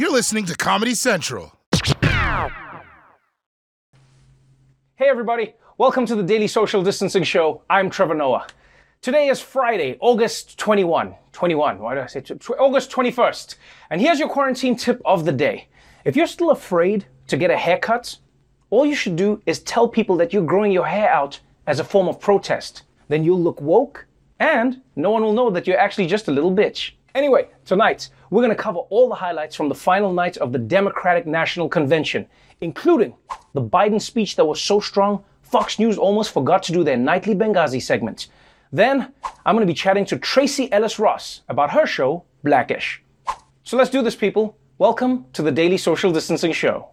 You're listening to Comedy Central. Hey, everybody. Welcome to the Daily Social Distancing Show. I'm Trevor Noah. Today is Friday, August 21. 21. Why did I say tw- August 21st? And here's your quarantine tip of the day. If you're still afraid to get a haircut, all you should do is tell people that you're growing your hair out as a form of protest. Then you'll look woke and no one will know that you're actually just a little bitch. Anyway, tonight we're going to cover all the highlights from the final night of the Democratic National Convention, including the Biden speech that was so strong Fox News almost forgot to do their nightly Benghazi segment. Then I'm going to be chatting to Tracee Ellis Ross about her show, Blackish. So let's do this, people. Welcome to the Daily Social Distancing Show.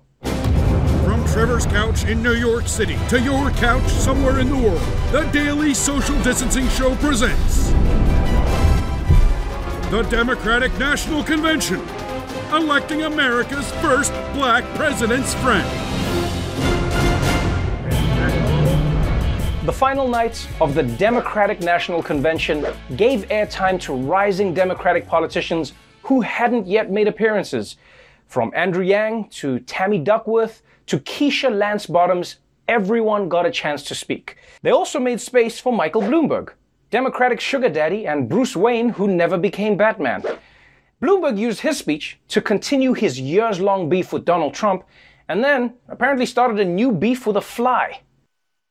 From Trevor's couch in New York City to your couch somewhere in the world, the Daily Social Distancing Show presents the Democratic National Convention, electing America's first black president's friend. The final nights of the Democratic National Convention gave airtime to rising Democratic politicians who hadn't yet made appearances. From Andrew Yang to Tammy Duckworth to Keisha Lance Bottoms, everyone got a chance to speak. They also made space for Michael Bloomberg, Democratic sugar daddy, and Bruce Wayne, who never became Batman. Bloomberg used his speech to continue his years long beef with Donald Trump and then apparently started a new beef with a fly.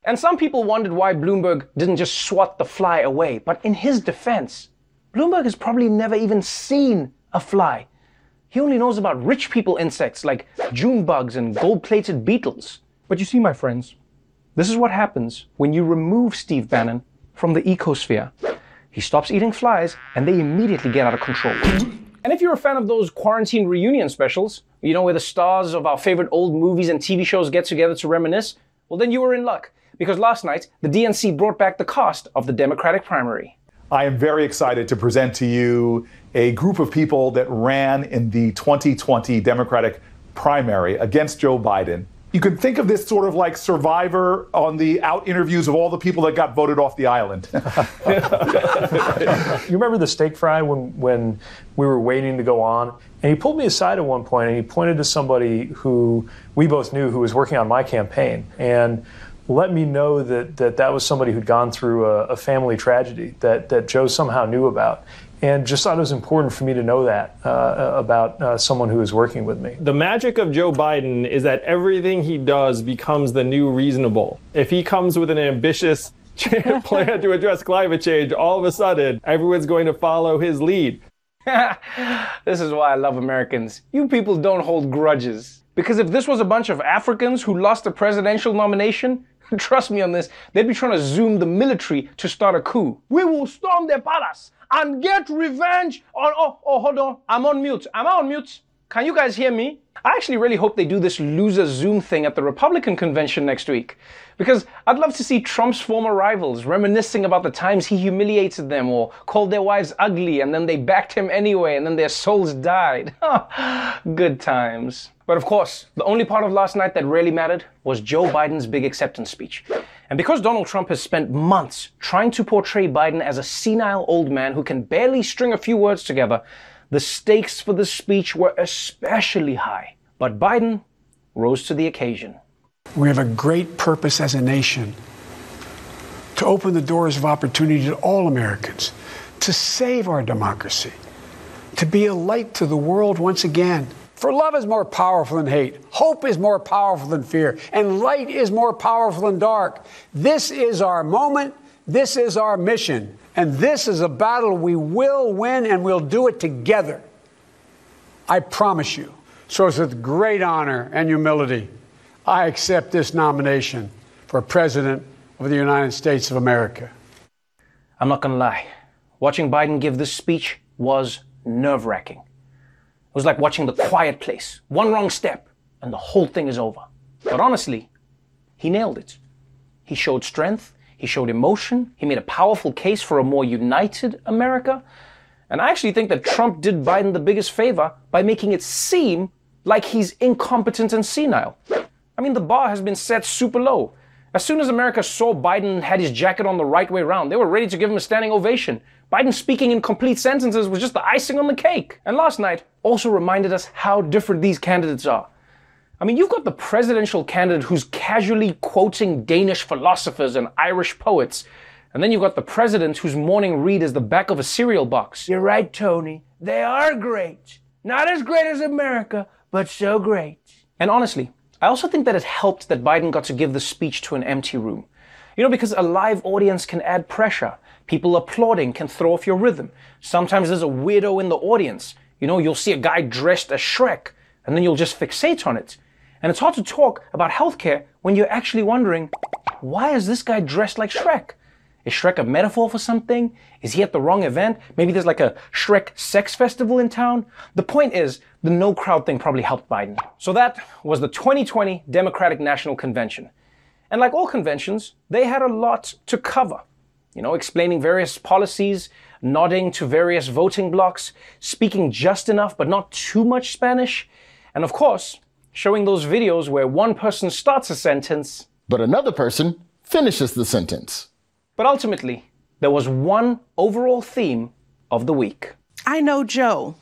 And some people wondered why Bloomberg didn't just swat the fly away. But in his defense, Bloomberg has probably never even seen a fly. He only knows about rich people insects like June bugs and gold plated beetles. But you see, my friends, this is what happens when you remove Steve Bannon from the ecosphere. He stops eating flies and they immediately get out of control. And if you're a fan of those quarantine reunion specials, you know, where the stars of our favorite old movies and TV shows get together to reminisce, well, then you were in luck because last night the DNC brought back the cast of the Democratic primary. I am very excited to present to you a group of people that ran in the 2020 Democratic primary against Joe Biden. You can think of this sort of like Survivor on the out interviews of all the people that got voted off the island. you remember the steak fry when, when we were waiting to go on? And he pulled me aside at one point and he pointed to somebody who we both knew who was working on my campaign. And let me know that that, that was somebody who'd gone through a, a family tragedy that, that Joe somehow knew about and just thought it was important for me to know that uh, about uh, someone who is working with me. The magic of Joe Biden is that everything he does becomes the new reasonable. If he comes with an ambitious plan to address climate change, all of a sudden everyone's going to follow his lead. this is why I love Americans. You people don't hold grudges. Because if this was a bunch of Africans who lost a presidential nomination, trust me on this, they'd be trying to zoom the military to start a coup. We will storm their palace and get revenge on. Oh, oh, hold on. I'm on mute. Am I on mute? Can you guys hear me? I actually really hope they do this loser Zoom thing at the Republican convention next week. Because I'd love to see Trump's former rivals reminiscing about the times he humiliated them or called their wives ugly and then they backed him anyway and then their souls died. Good times. But of course, the only part of last night that really mattered was Joe Biden's big acceptance speech. And because Donald Trump has spent months trying to portray Biden as a senile old man who can barely string a few words together, the stakes for the speech were especially high. But Biden rose to the occasion. We have a great purpose as a nation to open the doors of opportunity to all Americans, to save our democracy, to be a light to the world once again. For love is more powerful than hate, hope is more powerful than fear, and light is more powerful than dark. This is our moment, this is our mission, and this is a battle we will win, and we'll do it together. I promise you. So it's with great honor and humility I accept this nomination for President of the United States of America. I'm not gonna lie, watching Biden give this speech was nerve wracking. It was like watching The Quiet Place. One wrong step, and the whole thing is over. But honestly, he nailed it. He showed strength, he showed emotion, he made a powerful case for a more united America. And I actually think that Trump did Biden the biggest favor by making it seem like he's incompetent and senile. I mean, the bar has been set super low. As soon as America saw Biden had his jacket on the right way around, they were ready to give him a standing ovation. Biden speaking in complete sentences was just the icing on the cake. And last night also reminded us how different these candidates are. I mean, you've got the presidential candidate who's casually quoting Danish philosophers and Irish poets. And then you've got the president whose morning read is the back of a cereal box. You're right, Tony. They are great. Not as great as America, but so great. And honestly, I also think that it helped that Biden got to give the speech to an empty room. You know, because a live audience can add pressure. People applauding can throw off your rhythm. Sometimes there's a weirdo in the audience. You know, you'll see a guy dressed as Shrek, and then you'll just fixate on it. And it's hard to talk about healthcare when you're actually wondering, why is this guy dressed like Shrek? Is Shrek a metaphor for something? Is he at the wrong event? Maybe there's like a Shrek sex festival in town? The point is, the no crowd thing probably helped Biden. So that was the 2020 Democratic National Convention. And like all conventions, they had a lot to cover. You know, explaining various policies, nodding to various voting blocks, speaking just enough but not too much Spanish, and of course, showing those videos where one person starts a sentence, but another person finishes the sentence. But ultimately, there was one overall theme of the week. I know Joe.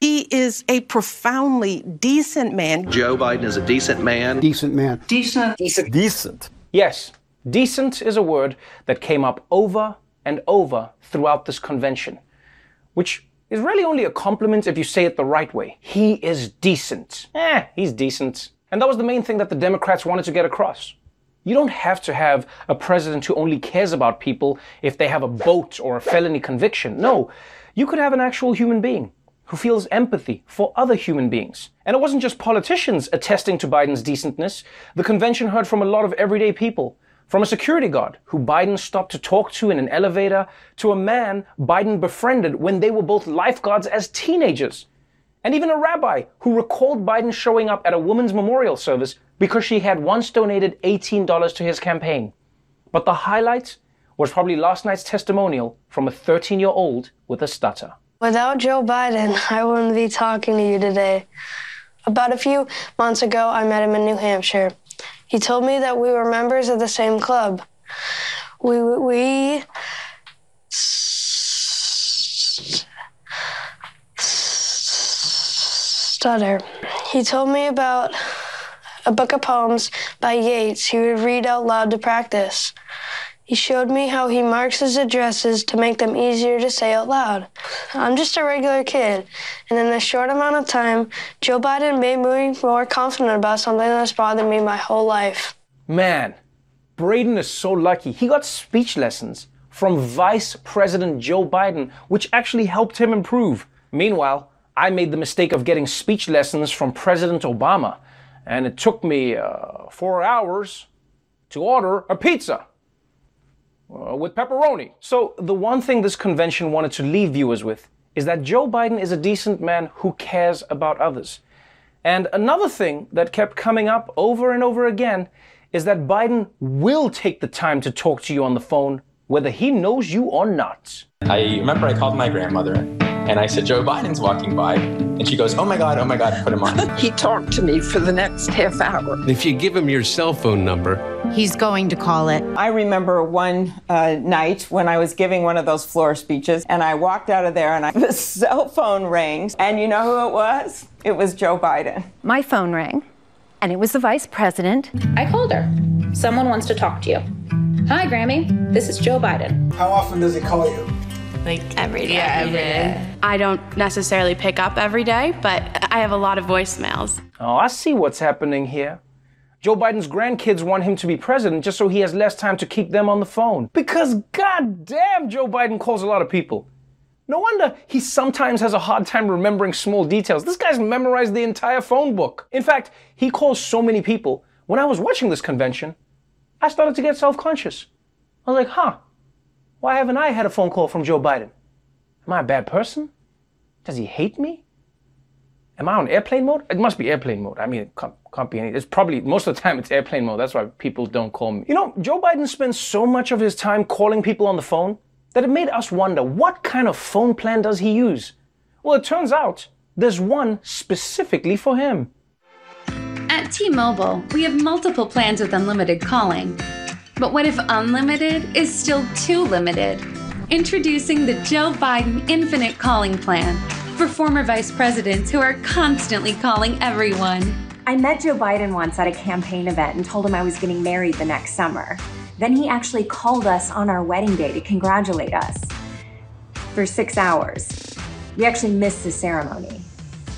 He is a profoundly decent man. Joe Biden is a decent man. Decent man. Decent. Decent. Decent. Yes, decent is a word that came up over and over throughout this convention, which is really only a compliment if you say it the right way. He is decent. Eh, he's decent. And that was the main thing that the Democrats wanted to get across. You don't have to have a president who only cares about people if they have a boat or a felony conviction. No, you could have an actual human being who feels empathy for other human beings. And it wasn't just politicians attesting to Biden's decentness. The convention heard from a lot of everyday people. From a security guard who Biden stopped to talk to in an elevator, to a man Biden befriended when they were both lifeguards as teenagers. And even a rabbi who recalled Biden showing up at a woman's memorial service because she had once donated $18 to his campaign. But the highlight was probably last night's testimonial from a 13 year old with a stutter. Without Joe Biden, I wouldn't be talking to you today. About a few months ago, I met him in New Hampshire. He told me that we were members of the same club. We we stutter. He told me about a book of poems by Yeats he would read out loud to practice. He showed me how he marks his addresses to make them easier to say out loud. I'm just a regular kid, and in a short amount of time, Joe Biden made me more confident about something that's bothered me my whole life. Man, Brayden is so lucky. He got speech lessons from Vice President Joe Biden, which actually helped him improve. Meanwhile, I made the mistake of getting speech lessons from President Obama, and it took me uh, four hours to order a pizza uh, with pepperoni. So, the one thing this convention wanted to leave viewers with is that Joe Biden is a decent man who cares about others. And another thing that kept coming up over and over again is that Biden will take the time to talk to you on the phone, whether he knows you or not. I remember I called my grandmother and I said, Joe Biden's walking by. And she goes, Oh my God, oh my God, put him on. he talked to me for the next half hour. If you give him your cell phone number, he's going to call it. I remember one uh, night when I was giving one of those floor speeches, and I walked out of there and I, the cell phone rings. And you know who it was? It was Joe Biden. My phone rang, and it was the vice president. I called her. Someone wants to talk to you. Hi, Grammy. This is Joe Biden. How often does he call you? Like every day. Yeah, every day. I don't necessarily pick up every day, but I have a lot of voicemails. Oh, I see what's happening here. Joe Biden's grandkids want him to be president just so he has less time to keep them on the phone. Because goddamn, Joe Biden calls a lot of people. No wonder he sometimes has a hard time remembering small details. This guy's memorized the entire phone book. In fact, he calls so many people. When I was watching this convention, I started to get self conscious. I was like, huh, why haven't I had a phone call from Joe Biden? Am I a bad person? Does he hate me? Am I on airplane mode? It must be airplane mode. I mean, it can't, can't be any. It's probably, most of the time, it's airplane mode. That's why people don't call me. You know, Joe Biden spends so much of his time calling people on the phone that it made us wonder what kind of phone plan does he use? Well, it turns out there's one specifically for him. At T Mobile, we have multiple plans with unlimited calling. But what if unlimited is still too limited? Introducing the Joe Biden Infinite Calling Plan for former vice presidents who are constantly calling everyone. I met Joe Biden once at a campaign event and told him I was getting married the next summer. Then he actually called us on our wedding day to congratulate us for six hours. We actually missed the ceremony.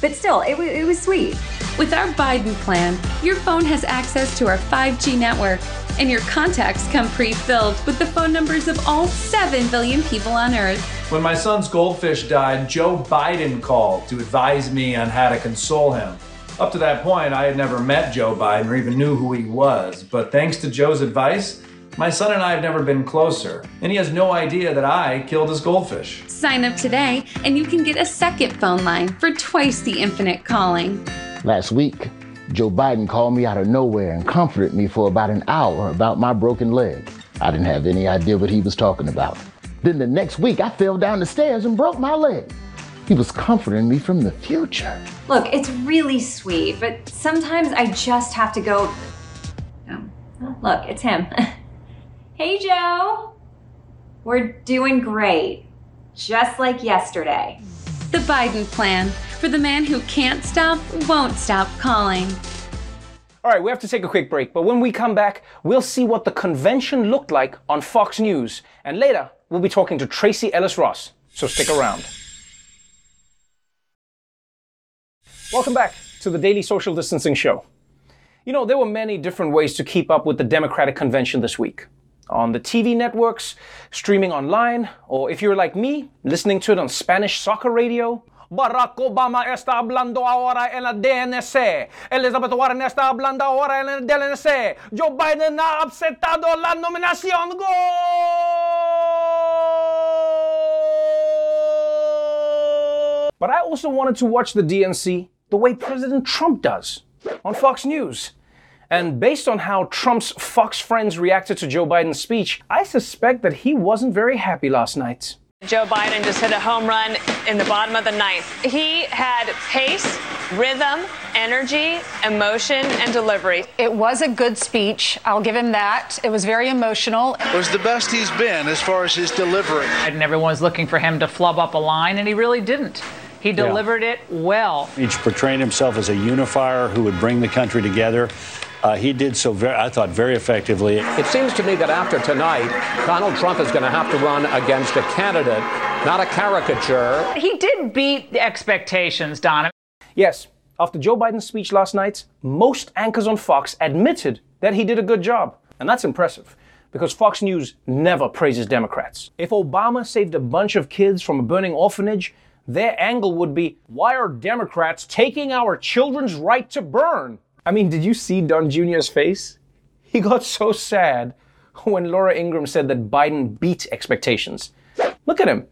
But still, it, w- it was sweet. With our Biden plan, your phone has access to our 5G network, and your contacts come pre filled with the phone numbers of all 7 billion people on Earth. When my son's goldfish died, Joe Biden called to advise me on how to console him. Up to that point, I had never met Joe Biden or even knew who he was, but thanks to Joe's advice, my son and I have never been closer, and he has no idea that I killed his goldfish. Sign up today, and you can get a second phone line for twice the infinite calling. Last week, Joe Biden called me out of nowhere and comforted me for about an hour about my broken leg. I didn't have any idea what he was talking about. Then the next week, I fell down the stairs and broke my leg. He was comforting me from the future. Look, it's really sweet, but sometimes I just have to go. Oh, look, it's him. hey, Joe. We're doing great. Just like yesterday. The Biden plan for the man who can't stop, won't stop calling. All right, we have to take a quick break, but when we come back, we'll see what the convention looked like on Fox News. And later, we'll be talking to Tracee Ellis Ross. So stick around. Welcome back to the Daily Social Distancing Show. You know, there were many different ways to keep up with the Democratic Convention this week. On the TV networks, streaming online, or if you're like me, listening to it on Spanish soccer radio. Barack Obama está hablando ahora en la DNC. Elizabeth Warren está hablando ahora en el DNC. Joe Biden ha aceptado la nominación. Go! But I also wanted to watch the DNC the way President Trump does on Fox News. And based on how Trump's Fox friends reacted to Joe Biden's speech, I suspect that he wasn't very happy last night. Joe Biden just hit a home run in the bottom of the ninth. He had pace, rhythm, energy, emotion, and delivery. It was a good speech. I'll give him that. It was very emotional. It was the best he's been as far as his delivery. And everyone's looking for him to flub up a line, and he really didn't. He delivered yeah. it well. He's portraying himself as a unifier who would bring the country together. Uh, he did so, very, I thought, very effectively. It seems to me that after tonight, Donald Trump is going to have to run against a candidate, not a caricature. He did beat the expectations, Donna. Yes, after Joe Biden's speech last night, most anchors on Fox admitted that he did a good job. And that's impressive because Fox News never praises Democrats. If Obama saved a bunch of kids from a burning orphanage, their angle would be why are Democrats taking our children's right to burn? I mean, did you see Don Jr.'s face? He got so sad when Laura Ingraham said that Biden beat expectations. Look at him.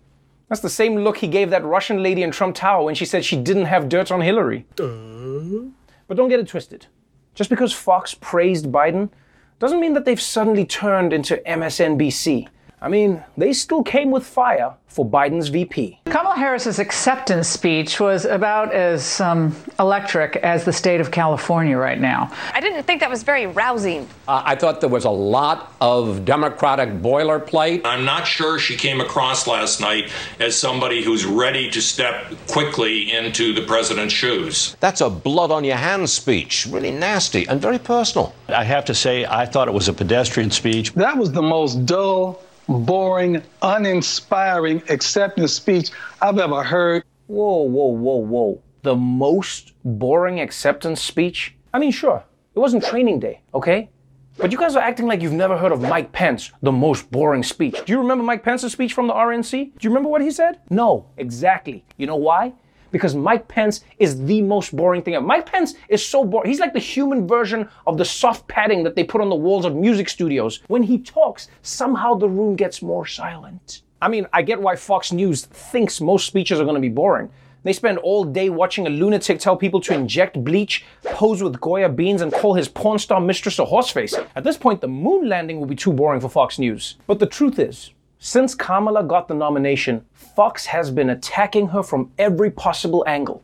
That's the same look he gave that Russian lady in Trump Tower when she said she didn't have dirt on Hillary. Uh. But don't get it twisted. Just because Fox praised Biden doesn't mean that they've suddenly turned into MSNBC. I mean, they still came with fire for Biden's VP. Kamala Harris's acceptance speech was about as um, electric as the state of California right now. I didn't think that was very rousing. Uh, I thought there was a lot of Democratic boilerplate. I'm not sure she came across last night as somebody who's ready to step quickly into the president's shoes. That's a blood on your hands speech, really nasty and very personal. I have to say, I thought it was a pedestrian speech. That was the most dull boring, uninspiring acceptance speech I've ever heard. Whoa, whoa, whoa, whoa. The most boring acceptance speech? I mean, sure, it wasn't training day, okay? But you guys are acting like you've never heard of Mike Pence, the most boring speech. Do you remember Mike Pence's speech from the RNC? Do you remember what he said? No, exactly. You know why? Because Mike Pence is the most boring thing ever. Mike Pence is so boring. He's like the human version of the soft padding that they put on the walls of music studios. When he talks, somehow the room gets more silent. I mean, I get why Fox News thinks most speeches are going to be boring. They spend all day watching a lunatic tell people to inject bleach, pose with Goya beans, and call his porn star mistress a horseface. At this point, the moon landing will be too boring for Fox News. But the truth is, since Kamala got the nomination, Fox has been attacking her from every possible angle.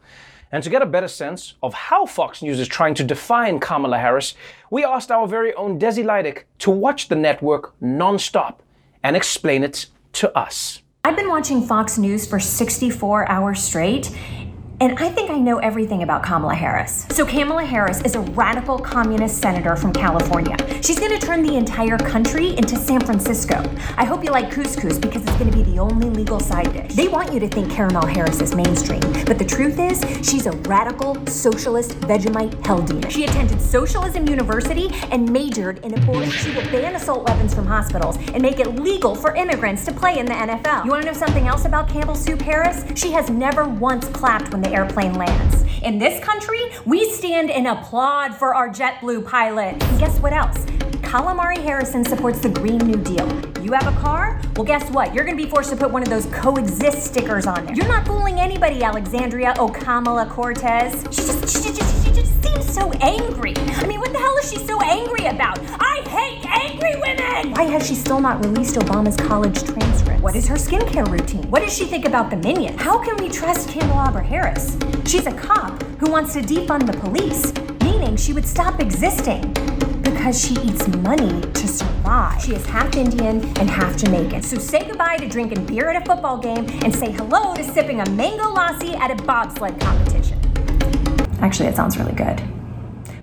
And to get a better sense of how Fox News is trying to define Kamala Harris, we asked our very own Desi Lydic to watch the network nonstop and explain it to us. I've been watching Fox News for 64 hours straight, and I think I know everything about Kamala Harris. So, Kamala Harris is a radical communist senator from California. She's going to turn the entire country into San Francisco. I hope you like couscous because it's going to be the only legal side dish. They want you to think Kamala Harris is mainstream, but the truth is, she's a radical socialist Vegemite hell demon. She attended Socialism University and majored in abortion. She will ban assault weapons from hospitals and make it legal for immigrants to play in the NFL. You want to know something else about Campbell Soup Harris? She has never once clapped when the airplane lands. In this country, we stand and applaud for our JetBlue pilots. And guess what else? Calamari Harrison supports the Green New Deal. You have a car? Well, guess what? You're going to be forced to put one of those coexist stickers on there. You're not fooling anybody, Alexandria Okamala Cortez. She just, she just, she just seems so angry. I mean, what the hell is she so angry about? I hate angry women! Why has she still not released Obama's college transcript? What is her skincare routine? What does she think about the minions? How can we trust Candelabra Harris? She's a cop who wants to defund the police, meaning she would stop existing because she eats money to survive. She is half Indian and half Jamaican. So say goodbye to drinking beer at a football game and say hello to sipping a mango lassi at a bobsled competition. Actually, it sounds really good.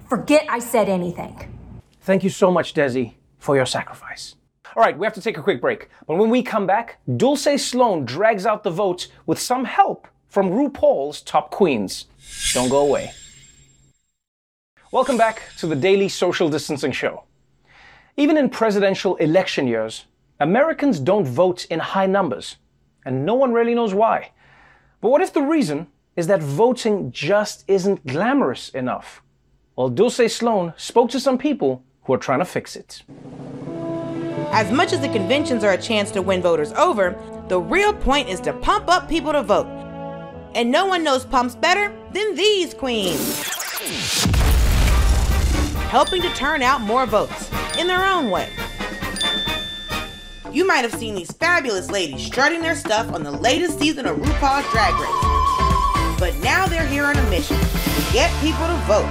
Forget I said anything. Thank you so much, Desi, for your sacrifice. All right, we have to take a quick break. But when we come back, Dulce Sloan drags out the votes with some help from RuPaul's top queens. Don't go away. Welcome back to the Daily Social Distancing Show. Even in presidential election years, Americans don't vote in high numbers, and no one really knows why. But what if the reason is that voting just isn't glamorous enough? Well, Dulce Sloan spoke to some people who are trying to fix it. As much as the conventions are a chance to win voters over, the real point is to pump up people to vote. And no one knows pumps better than these queens. Helping to turn out more votes in their own way. You might have seen these fabulous ladies strutting their stuff on the latest season of RuPaul's Drag Race. But now they're here on a mission to get people to vote.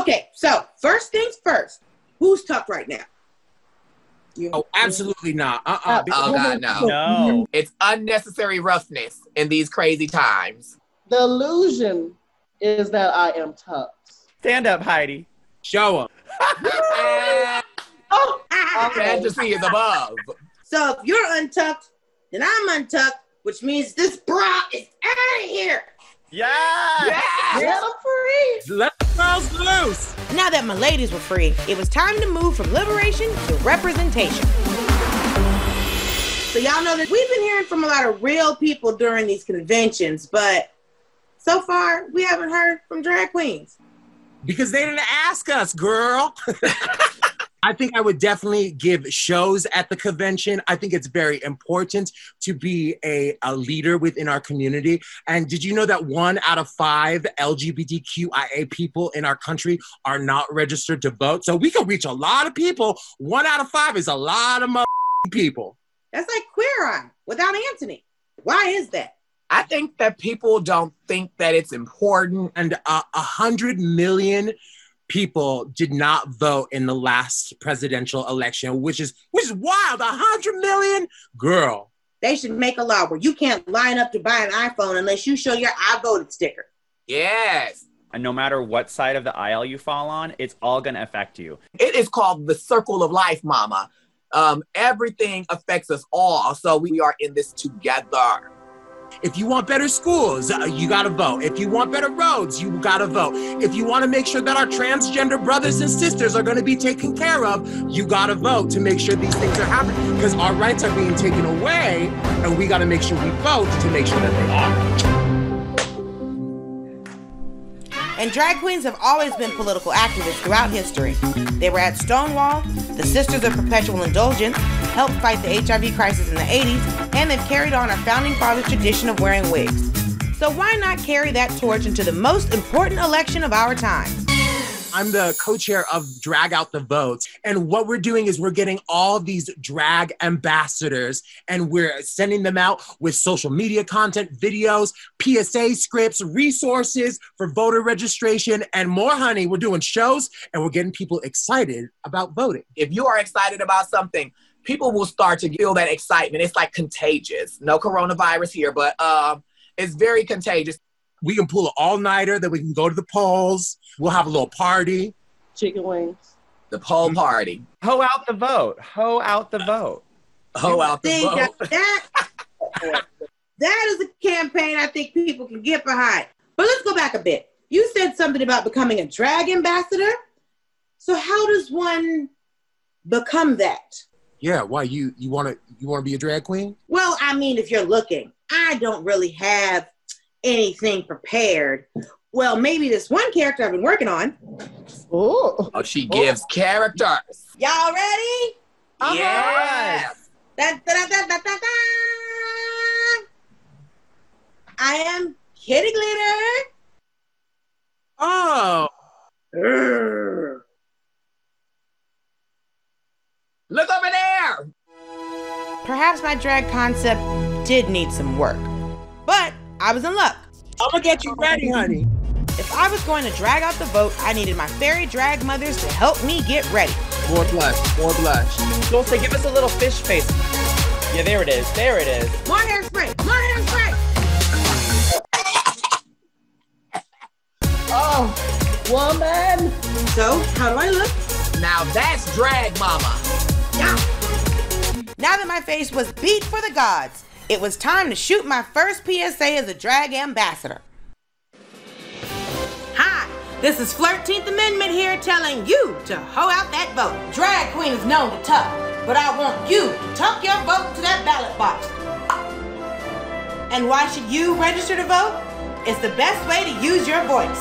Okay, so first things first, who's tough right now? Oh, absolutely not. Uh-uh. Oh God, no. No. It's unnecessary roughness in these crazy times. The illusion is that I am tucked. Stand up, Heidi. Show them. Oh, Fantasy is above. So if you're untucked, then I'm untucked, which means this bra is out of here. Yeah. Let them free. Let the girls loose. Now that my ladies were free, it was time to move from liberation to representation. So y'all know that we've been hearing from a lot of real people during these conventions, but so far we haven't heard from drag queens. Because they didn't ask us, girl. I think I would definitely give shows at the convention. I think it's very important to be a, a leader within our community. And did you know that one out of five LGBTQIA people in our country are not registered to vote? So we can reach a lot of people. One out of five is a lot of people. That's like Queer Eye without Antoni. Why is that? I think that people don't think that it's important. And uh, a hundred million people did not vote in the last presidential election, which is which is wild. A hundred million, girl. They should make a law where you can't line up to buy an iPhone unless you show your I voted sticker. Yes. And no matter what side of the aisle you fall on, it's all going to affect you. It is called the circle of life, mama. Um, everything affects us all. So we are in this together. If you want better schools, uh, you got to vote. If you want better roads, you got to vote. If you want to make sure that our transgender brothers and sisters are going to be taken care of, you got to vote to make sure these things are happening because our rights are being taken away and we got to make sure we vote to make sure that they are. And drag queens have always been political activists throughout history. They were at Stonewall, the Sisters of Perpetual Indulgence, helped fight the HIV crisis in the 80s, and they've carried on our founding fathers' tradition of wearing wigs. So why not carry that torch into the most important election of our time? I'm the co-chair of Drag Out the Votes. And what we're doing is we're getting all these drag ambassadors and we're sending them out with social media content, videos, PSA scripts, resources for voter registration, and more, honey. We're doing shows and we're getting people excited about voting. If you are excited about something, people will start to feel that excitement. It's like contagious. No coronavirus here, but um, it's very contagious. We can pull an all-nighter then we can go to the polls. We'll have a little party. Chicken wings. The poll mm-hmm. party. Ho out the vote. Ho out the vote. Ho out the think vote. that that is a campaign I think people can get behind. But let's go back a bit. You said something about becoming a drag ambassador. So how does one become that? Yeah, why you you want to you want to be a drag queen? Well, I mean, if you're looking, I don't really have anything prepared. Well, maybe this one character I've been working on. Oh, Oh, she gives characters. Y'all ready? Uh-huh. Yes. Da, da, da, da, da, da, da. I am Kitty Glitter. Oh, Urgh. Look over there. Perhaps my drag concept did need some work, but I was in luck. I'm gonna get you ready, honey. If I was going to drag out the vote, I needed my fairy drag mothers to help me get ready. More blush. More blush. Dulce, give us a little fish face. Yeah, there it is. There it is. More hairspray. More hairspray. oh, woman. So, how do I look? Now that's drag mama. Yeah. Now that my face was beat for the gods, it was time to shoot my first PSA as a drag ambassador. Hi, this is 13th Amendment here telling you to hoe out that vote. Drag queen is known to tuck, but I want you to tuck your vote to that ballot box. And why should you register to vote? It's the best way to use your voice.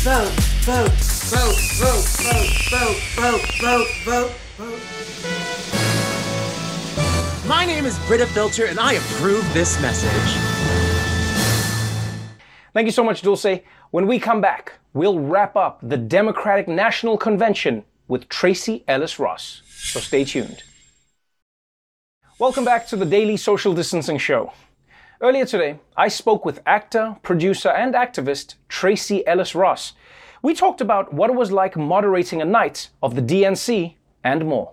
Vote, vote, vote, vote, vote, vote, vote, vote, vote, vote. My name is Brita Filter, and I approve this message. Thank you so much, Dulce. When we come back, we'll wrap up the Democratic National Convention with Tracee Ellis Ross. So stay tuned. Welcome back to the Daily Social Distancing Show. Earlier today, I spoke with actor, producer, and activist Tracee Ellis Ross. We talked about what it was like moderating a night of the DNC and more.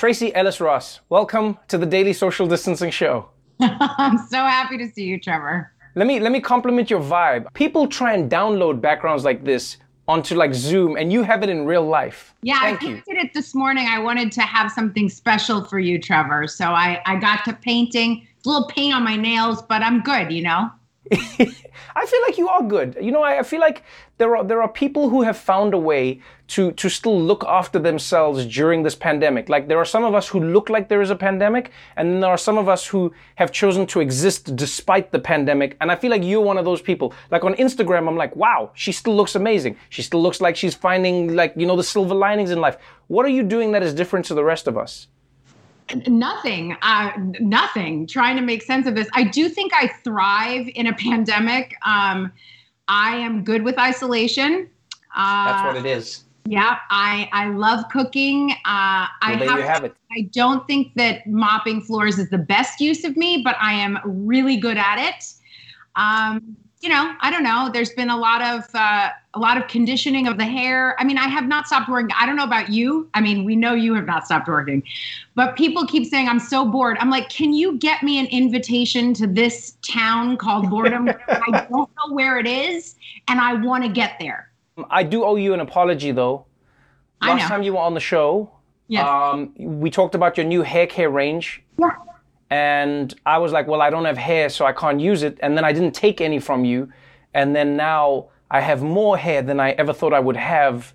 Tracee Ellis Ross, welcome to the Daily Social Distancing Show. I'm so happy to see you, Trevor. Let me let me compliment your vibe. People try and download backgrounds like this onto like Zoom, and you have it in real life. Yeah, Thank I you. painted it this morning. I wanted to have something special for you, Trevor. So I, I got to painting. A little paint on my nails, but I'm good, you know? I feel like you are good. You know, I, I feel like there are there are people who have found a way to to still look after themselves during this pandemic. Like there are some of us who look like there is a pandemic, and then there are some of us who have chosen to exist despite the pandemic. And I feel like you're one of those people. Like on Instagram, I'm like, wow, she still looks amazing. She still looks like she's finding like you know the silver linings in life. What are you doing that is different to the rest of us? Nothing, uh, nothing. Trying to make sense of this. I do think I thrive in a pandemic. Um, I am good with isolation. Uh, That's what it is. Yeah, I I love cooking. Uh, I Well, there you have it. I don't think that mopping floors is the best use of me, but I am really good at it. Um, you know, I don't know. There's been a lot of uh, a lot of conditioning of the hair. I mean, I have not stopped working. I don't know about you. I mean, we know you have not stopped working, but people keep saying I'm so bored. I'm like, can you get me an invitation to this town called Boredom? I don't know where it is, and I want to get there. I do owe you an apology though. Last time you were on the show, Yes. um, we talked about your new hair care range. Yeah. And I was like, well, I don't have hair, so I can't use it. And then I didn't take any from you. And then now I have more hair than I ever thought I would have.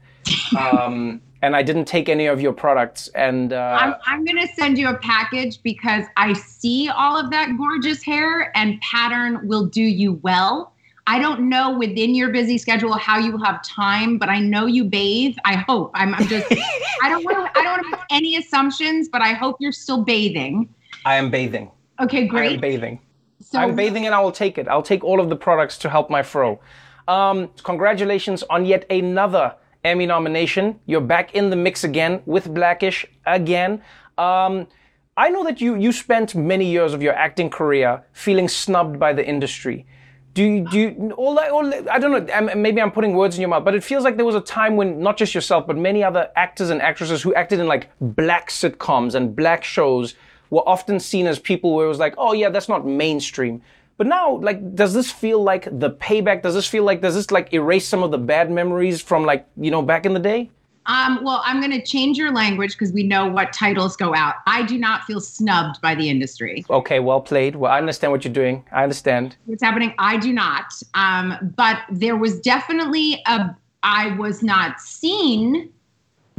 Um, and I didn't take any of your products. And uh, I'm, I'm going to send you a package because I see all of that gorgeous hair and pattern will do you well. I don't know within your busy schedule how you have time, but I know you bathe. I hope. I'm, I'm just. I don't want to. I don't want to make any assumptions, but I hope you're still bathing. I am bathing. Okay, great. I am bathing. So I'm bathing and I will take it. I'll take all of the products to help my fro. Um, congratulations on yet another Emmy nomination. You're back in the mix again with Blackish again. Um, I know that you you spent many years of your acting career feeling snubbed by the industry. Do you, do you, all that, all that- I don't know, maybe I'm putting words in your mouth, but it feels like there was a time when not just yourself, but many other actors and actresses who acted in like black sitcoms and black shows were often seen as people where it was like, oh yeah, that's not mainstream. But now, like, does this feel like the payback? Does this feel like, does this like erase some of the bad memories from like, you know, back in the day? Um, well, I'm going to change your language because we know what titles go out. I do not feel snubbed by the industry. Okay, well played. Well, I understand what you're doing. I understand. What's happening? I do not. Um, but there was definitely a. I was not seen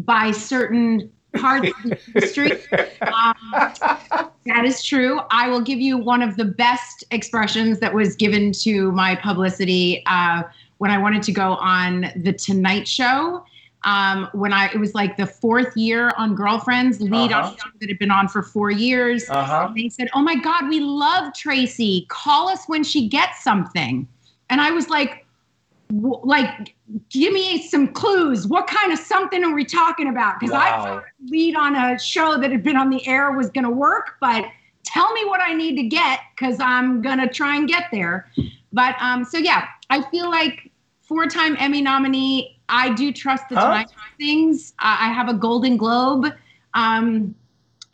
by certain parts of the industry. Um, that is true. I will give you one of the best expressions that was given to my publicity uh, when I wanted to go on the Tonight Show. Um, when I it was like the fourth year on Girlfriends, lead Uh-huh. on that had been on for four years. Uh-huh. They said, "Oh my God, we love Tracee. Call us when she gets something." And I was like, "Like, give me some clues. What kind of something are we talking about?" Because I thought lead on a show that had been on the air was going to work, but tell me what I need to get because I'm going to try and get there. But um, so yeah, I feel like four-time Emmy nominee. I do trust the Huh? Show things. I I have a Golden Globe. Um,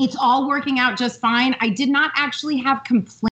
it's all working out just fine. I did not actually have complaints.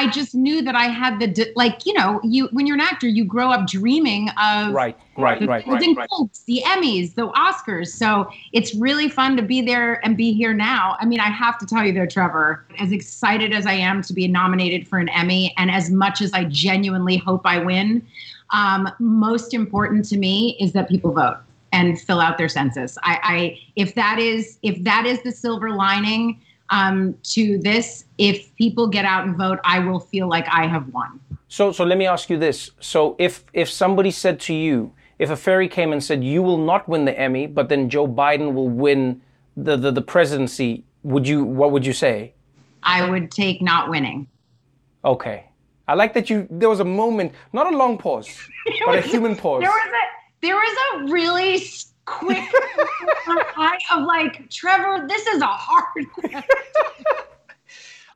I just knew that I had the like you know you when you're an actor you grow up dreaming of Right, right, the right, Golden right, the Emmys, the Oscars. So it's really fun to be there and be here now. I mean, I have to tell you though, Trevor, as excited as I am to be nominated for an Emmy, and as much as I genuinely hope I win, um, most important to me is that people vote and fill out their census. I, I if that is if that is the silver lining um, to this, if people get out and vote, I will feel like I have won. So, so let me ask you this. So, if if somebody said to you, if a fairy came and said you will not win the Emmy, but then Joe Biden will win the the, the presidency, would you? What would you say? I would take not winning. Okay, I like that you. There was a moment, not a long pause, but a human pause. There was a there was a really quick eye of like Trevor. This is a hard question.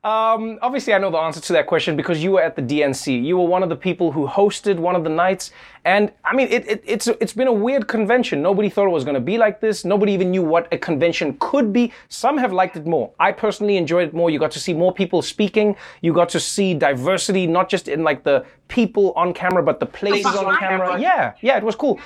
Um, obviously, I know the answer to that question because you were at the DNC. You were one of the people who hosted one of the nights, and I mean, it, it, it's it's been a weird convention. Nobody thought it was going to be like this. Nobody even knew what a convention could be. Some have liked it more. I personally enjoyed it more. You got to see more people speaking. You got to see diversity, not just in like the people on camera, but the places on camera. Yeah, yeah, it was cool.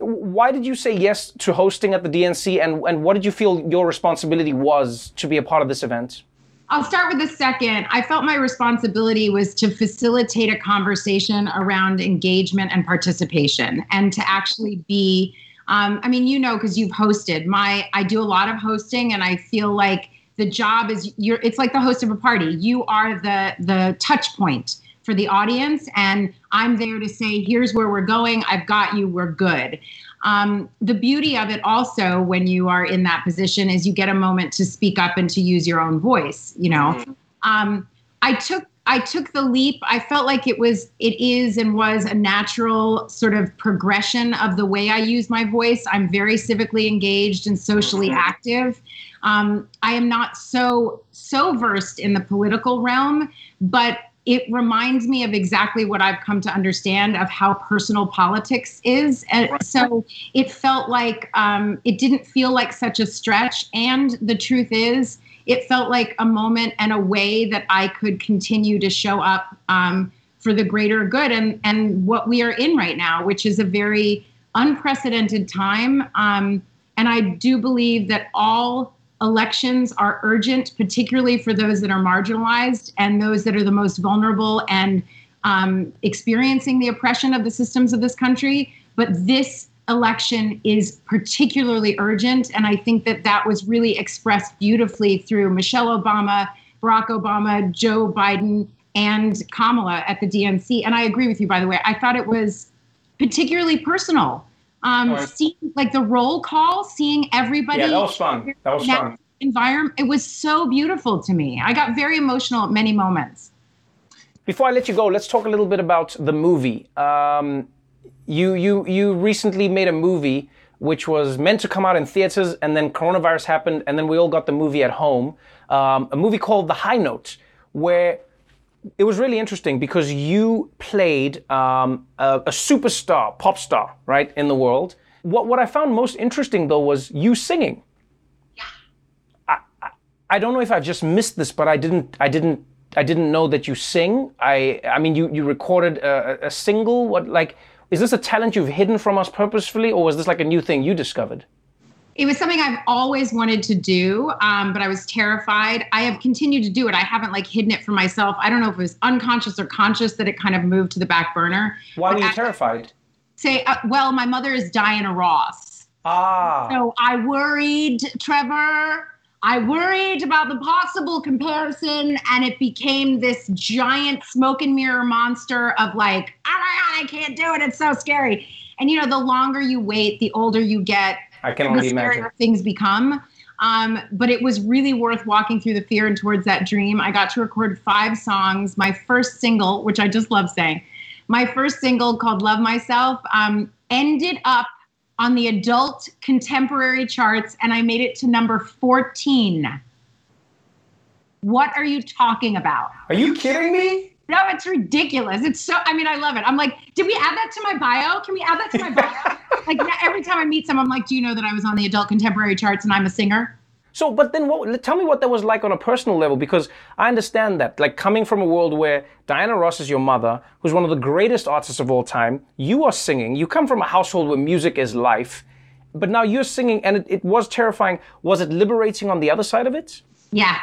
Why did you say yes to hosting at the DNC, and and what did you feel your responsibility was to be a part of this event? I'll start with the second. I felt my responsibility was to facilitate a conversation around engagement and participation, and to actually be. Um, I mean, you know, because you've hosted. My, I do a lot of hosting, and I feel like the job is you're. It's like the host of a party. You are the the touch point for the audience, and I'm there to say, here's where we're going. I've got you. We're good. Um, the beauty of it also when you are in that position is you get a moment to speak up and to use your own voice you know um, i took i took the leap i felt like it was it is and was a natural sort of progression of the way i use my voice i'm very civically engaged and socially active um, i am not so so versed in the political realm but it reminds me of exactly what I've come to understand of how personal politics is. And so it felt like um, it didn't feel like such a stretch. And the truth is, it felt like a moment and a way that I could continue to show up um, for the greater good and, and what we are in right now, which is a very unprecedented time. Um, and I do believe that all elections are urgent, particularly for those that are marginalized and those that are the most vulnerable and um, experiencing the oppression of the systems of this country. But this election is particularly urgent. And I think that that was really expressed beautifully through Michelle Obama, Barack Obama, Joe Biden, and Kamala at the DNC. And I agree with you, by the way. I thought it was particularly personal. Um, Right. seeing like the roll call, seeing everybody. Yeah, that was fun. That was fun. environment. It was so beautiful to me. I got very emotional at many moments. Before I let you go, let's talk a little bit about the movie. Um, you you you recently made a movie which was meant to come out in theaters, and then coronavirus happened, and then we all got the movie at home. Um, a movie called The High Note, where it was really interesting because you played um, a, a superstar, pop star, right, in the world. What what I found most interesting though was you singing. I, I, I don't know if I've just missed this, but I didn't I didn't I didn't know that you sing. I I mean you you recorded a, a single. What like is this a talent you've hidden from us purposefully, or was this like a new thing you discovered? It was something I've always wanted to do, um, but I was terrified. I have continued to do it. I haven't like hidden it from myself. I don't know if it was unconscious or conscious that it kind of moved to the back burner. Why But were you I- terrified? Say, uh, well, my mother is Diana Ross. Ah. So I worried, Trevor. I worried about the possible comparison, and it became this giant smoke and mirror monster of like, oh my God, I can't do it. It's so scary. And you know, the longer you wait, the older you get, I can only imagine. things become. Um, but it was really worth walking through the fear and towards that dream. I got to record five songs. My first single, which I just love saying, my first single called Love Myself, um, ended up on the adult contemporary charts and I made it to number 14. What are you talking about? Are you kidding me? No, it's ridiculous. It's so, I mean, I love it. I'm like, did we add that to my bio? Can we add that to my bio? like every time I meet someone, I'm like, do you know that I was on the adult contemporary charts and I'm a singer? So, but then what, tell me what that was like on a personal level, because I understand that, like coming from a world where Diana Ross is your mother, who's one of the greatest artists of all time, you are singing, you come from a household where music is life, but now you're singing and it, it was terrifying. Was it liberating on the other side of it? Yeah.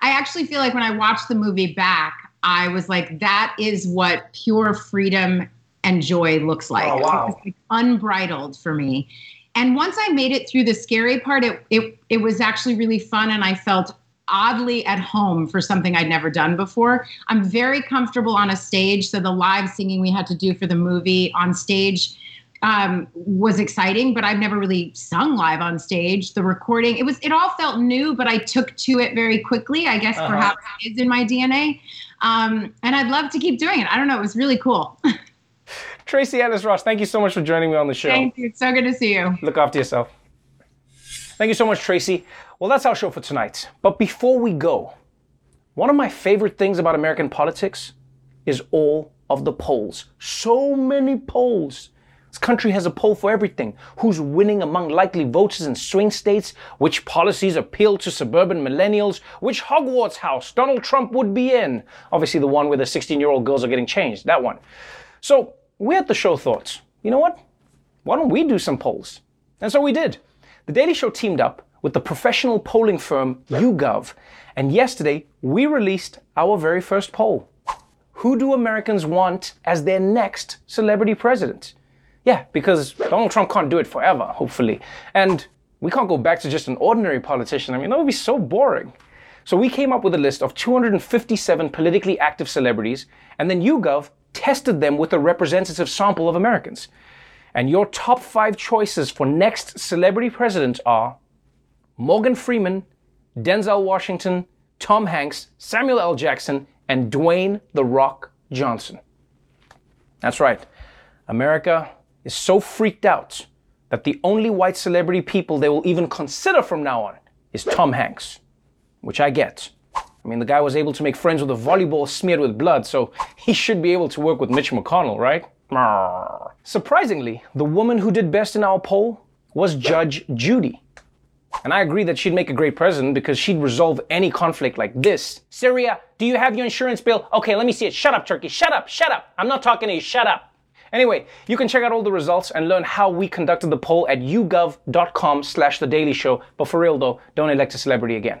I actually feel like when I watched the movie back, I was like, that is what pure freedom and joy looks like. Oh, wow. It was, like, unbridled for me. And once I made it through the scary part, it, it it was actually really fun and I felt oddly at home for something I'd never done before. I'm very comfortable on a stage, so the live singing we had to do for the movie on stage um, was exciting, but I've never really sung live on stage. The recording, it was, it all felt new, but I took to it very quickly. I guess Uh-huh. perhaps it is in my DNA. Um, and I'd love to keep doing it. I don't know. It was really cool. Tracee Ellis Ross, thank you so much for joining me on the show. Thank you. It's so good to see you. Look after yourself. Thank you so much, Tracee. Well, that's our show for tonight. But before we go, one of my favorite things about American politics is all of the polls. So many polls. This country has a poll for everything. Who's winning among likely voters in swing states? Which policies appeal to suburban millennials? Which Hogwarts house Donald Trump would be in? Obviously, the one where the 16 year old girls are getting changed. That one. So, we at the show thought, you know what? Why don't we do some polls? And so we did. The Daily Show teamed up with the professional polling firm YouGov, and yesterday we released our very first poll. Who do Americans want as their next celebrity president? Yeah, because Donald Trump can't do it forever, hopefully. And we can't go back to just an ordinary politician. I mean, that would be so boring. So we came up with a list of 257 politically active celebrities, and then YouGov tested them with a representative sample of Americans. And your top five choices for next celebrity president are Morgan Freeman, Denzel Washington, Tom Hanks, Samuel L. Jackson, and Dwayne The Rock Johnson. That's right. America is so freaked out that the only white celebrity people they will even consider from now on is Tom Hanks, which I get. I mean, the guy was able to make friends with a volleyball smeared with blood, so he should be able to work with Mitch McConnell, right? Surprisingly, the woman who did best in our poll was Judge Judy. And I agree that she'd make a great president because she'd resolve any conflict like this. Syria, do you have your insurance bill? Okay, let me see it. Shut up, Turkey. Shut up. Shut up. I'm not talking to you. Shut up. Anyway, you can check out all the results and learn how we conducted the poll at yougov.com slash the daily show. But for real though, don't elect a celebrity again.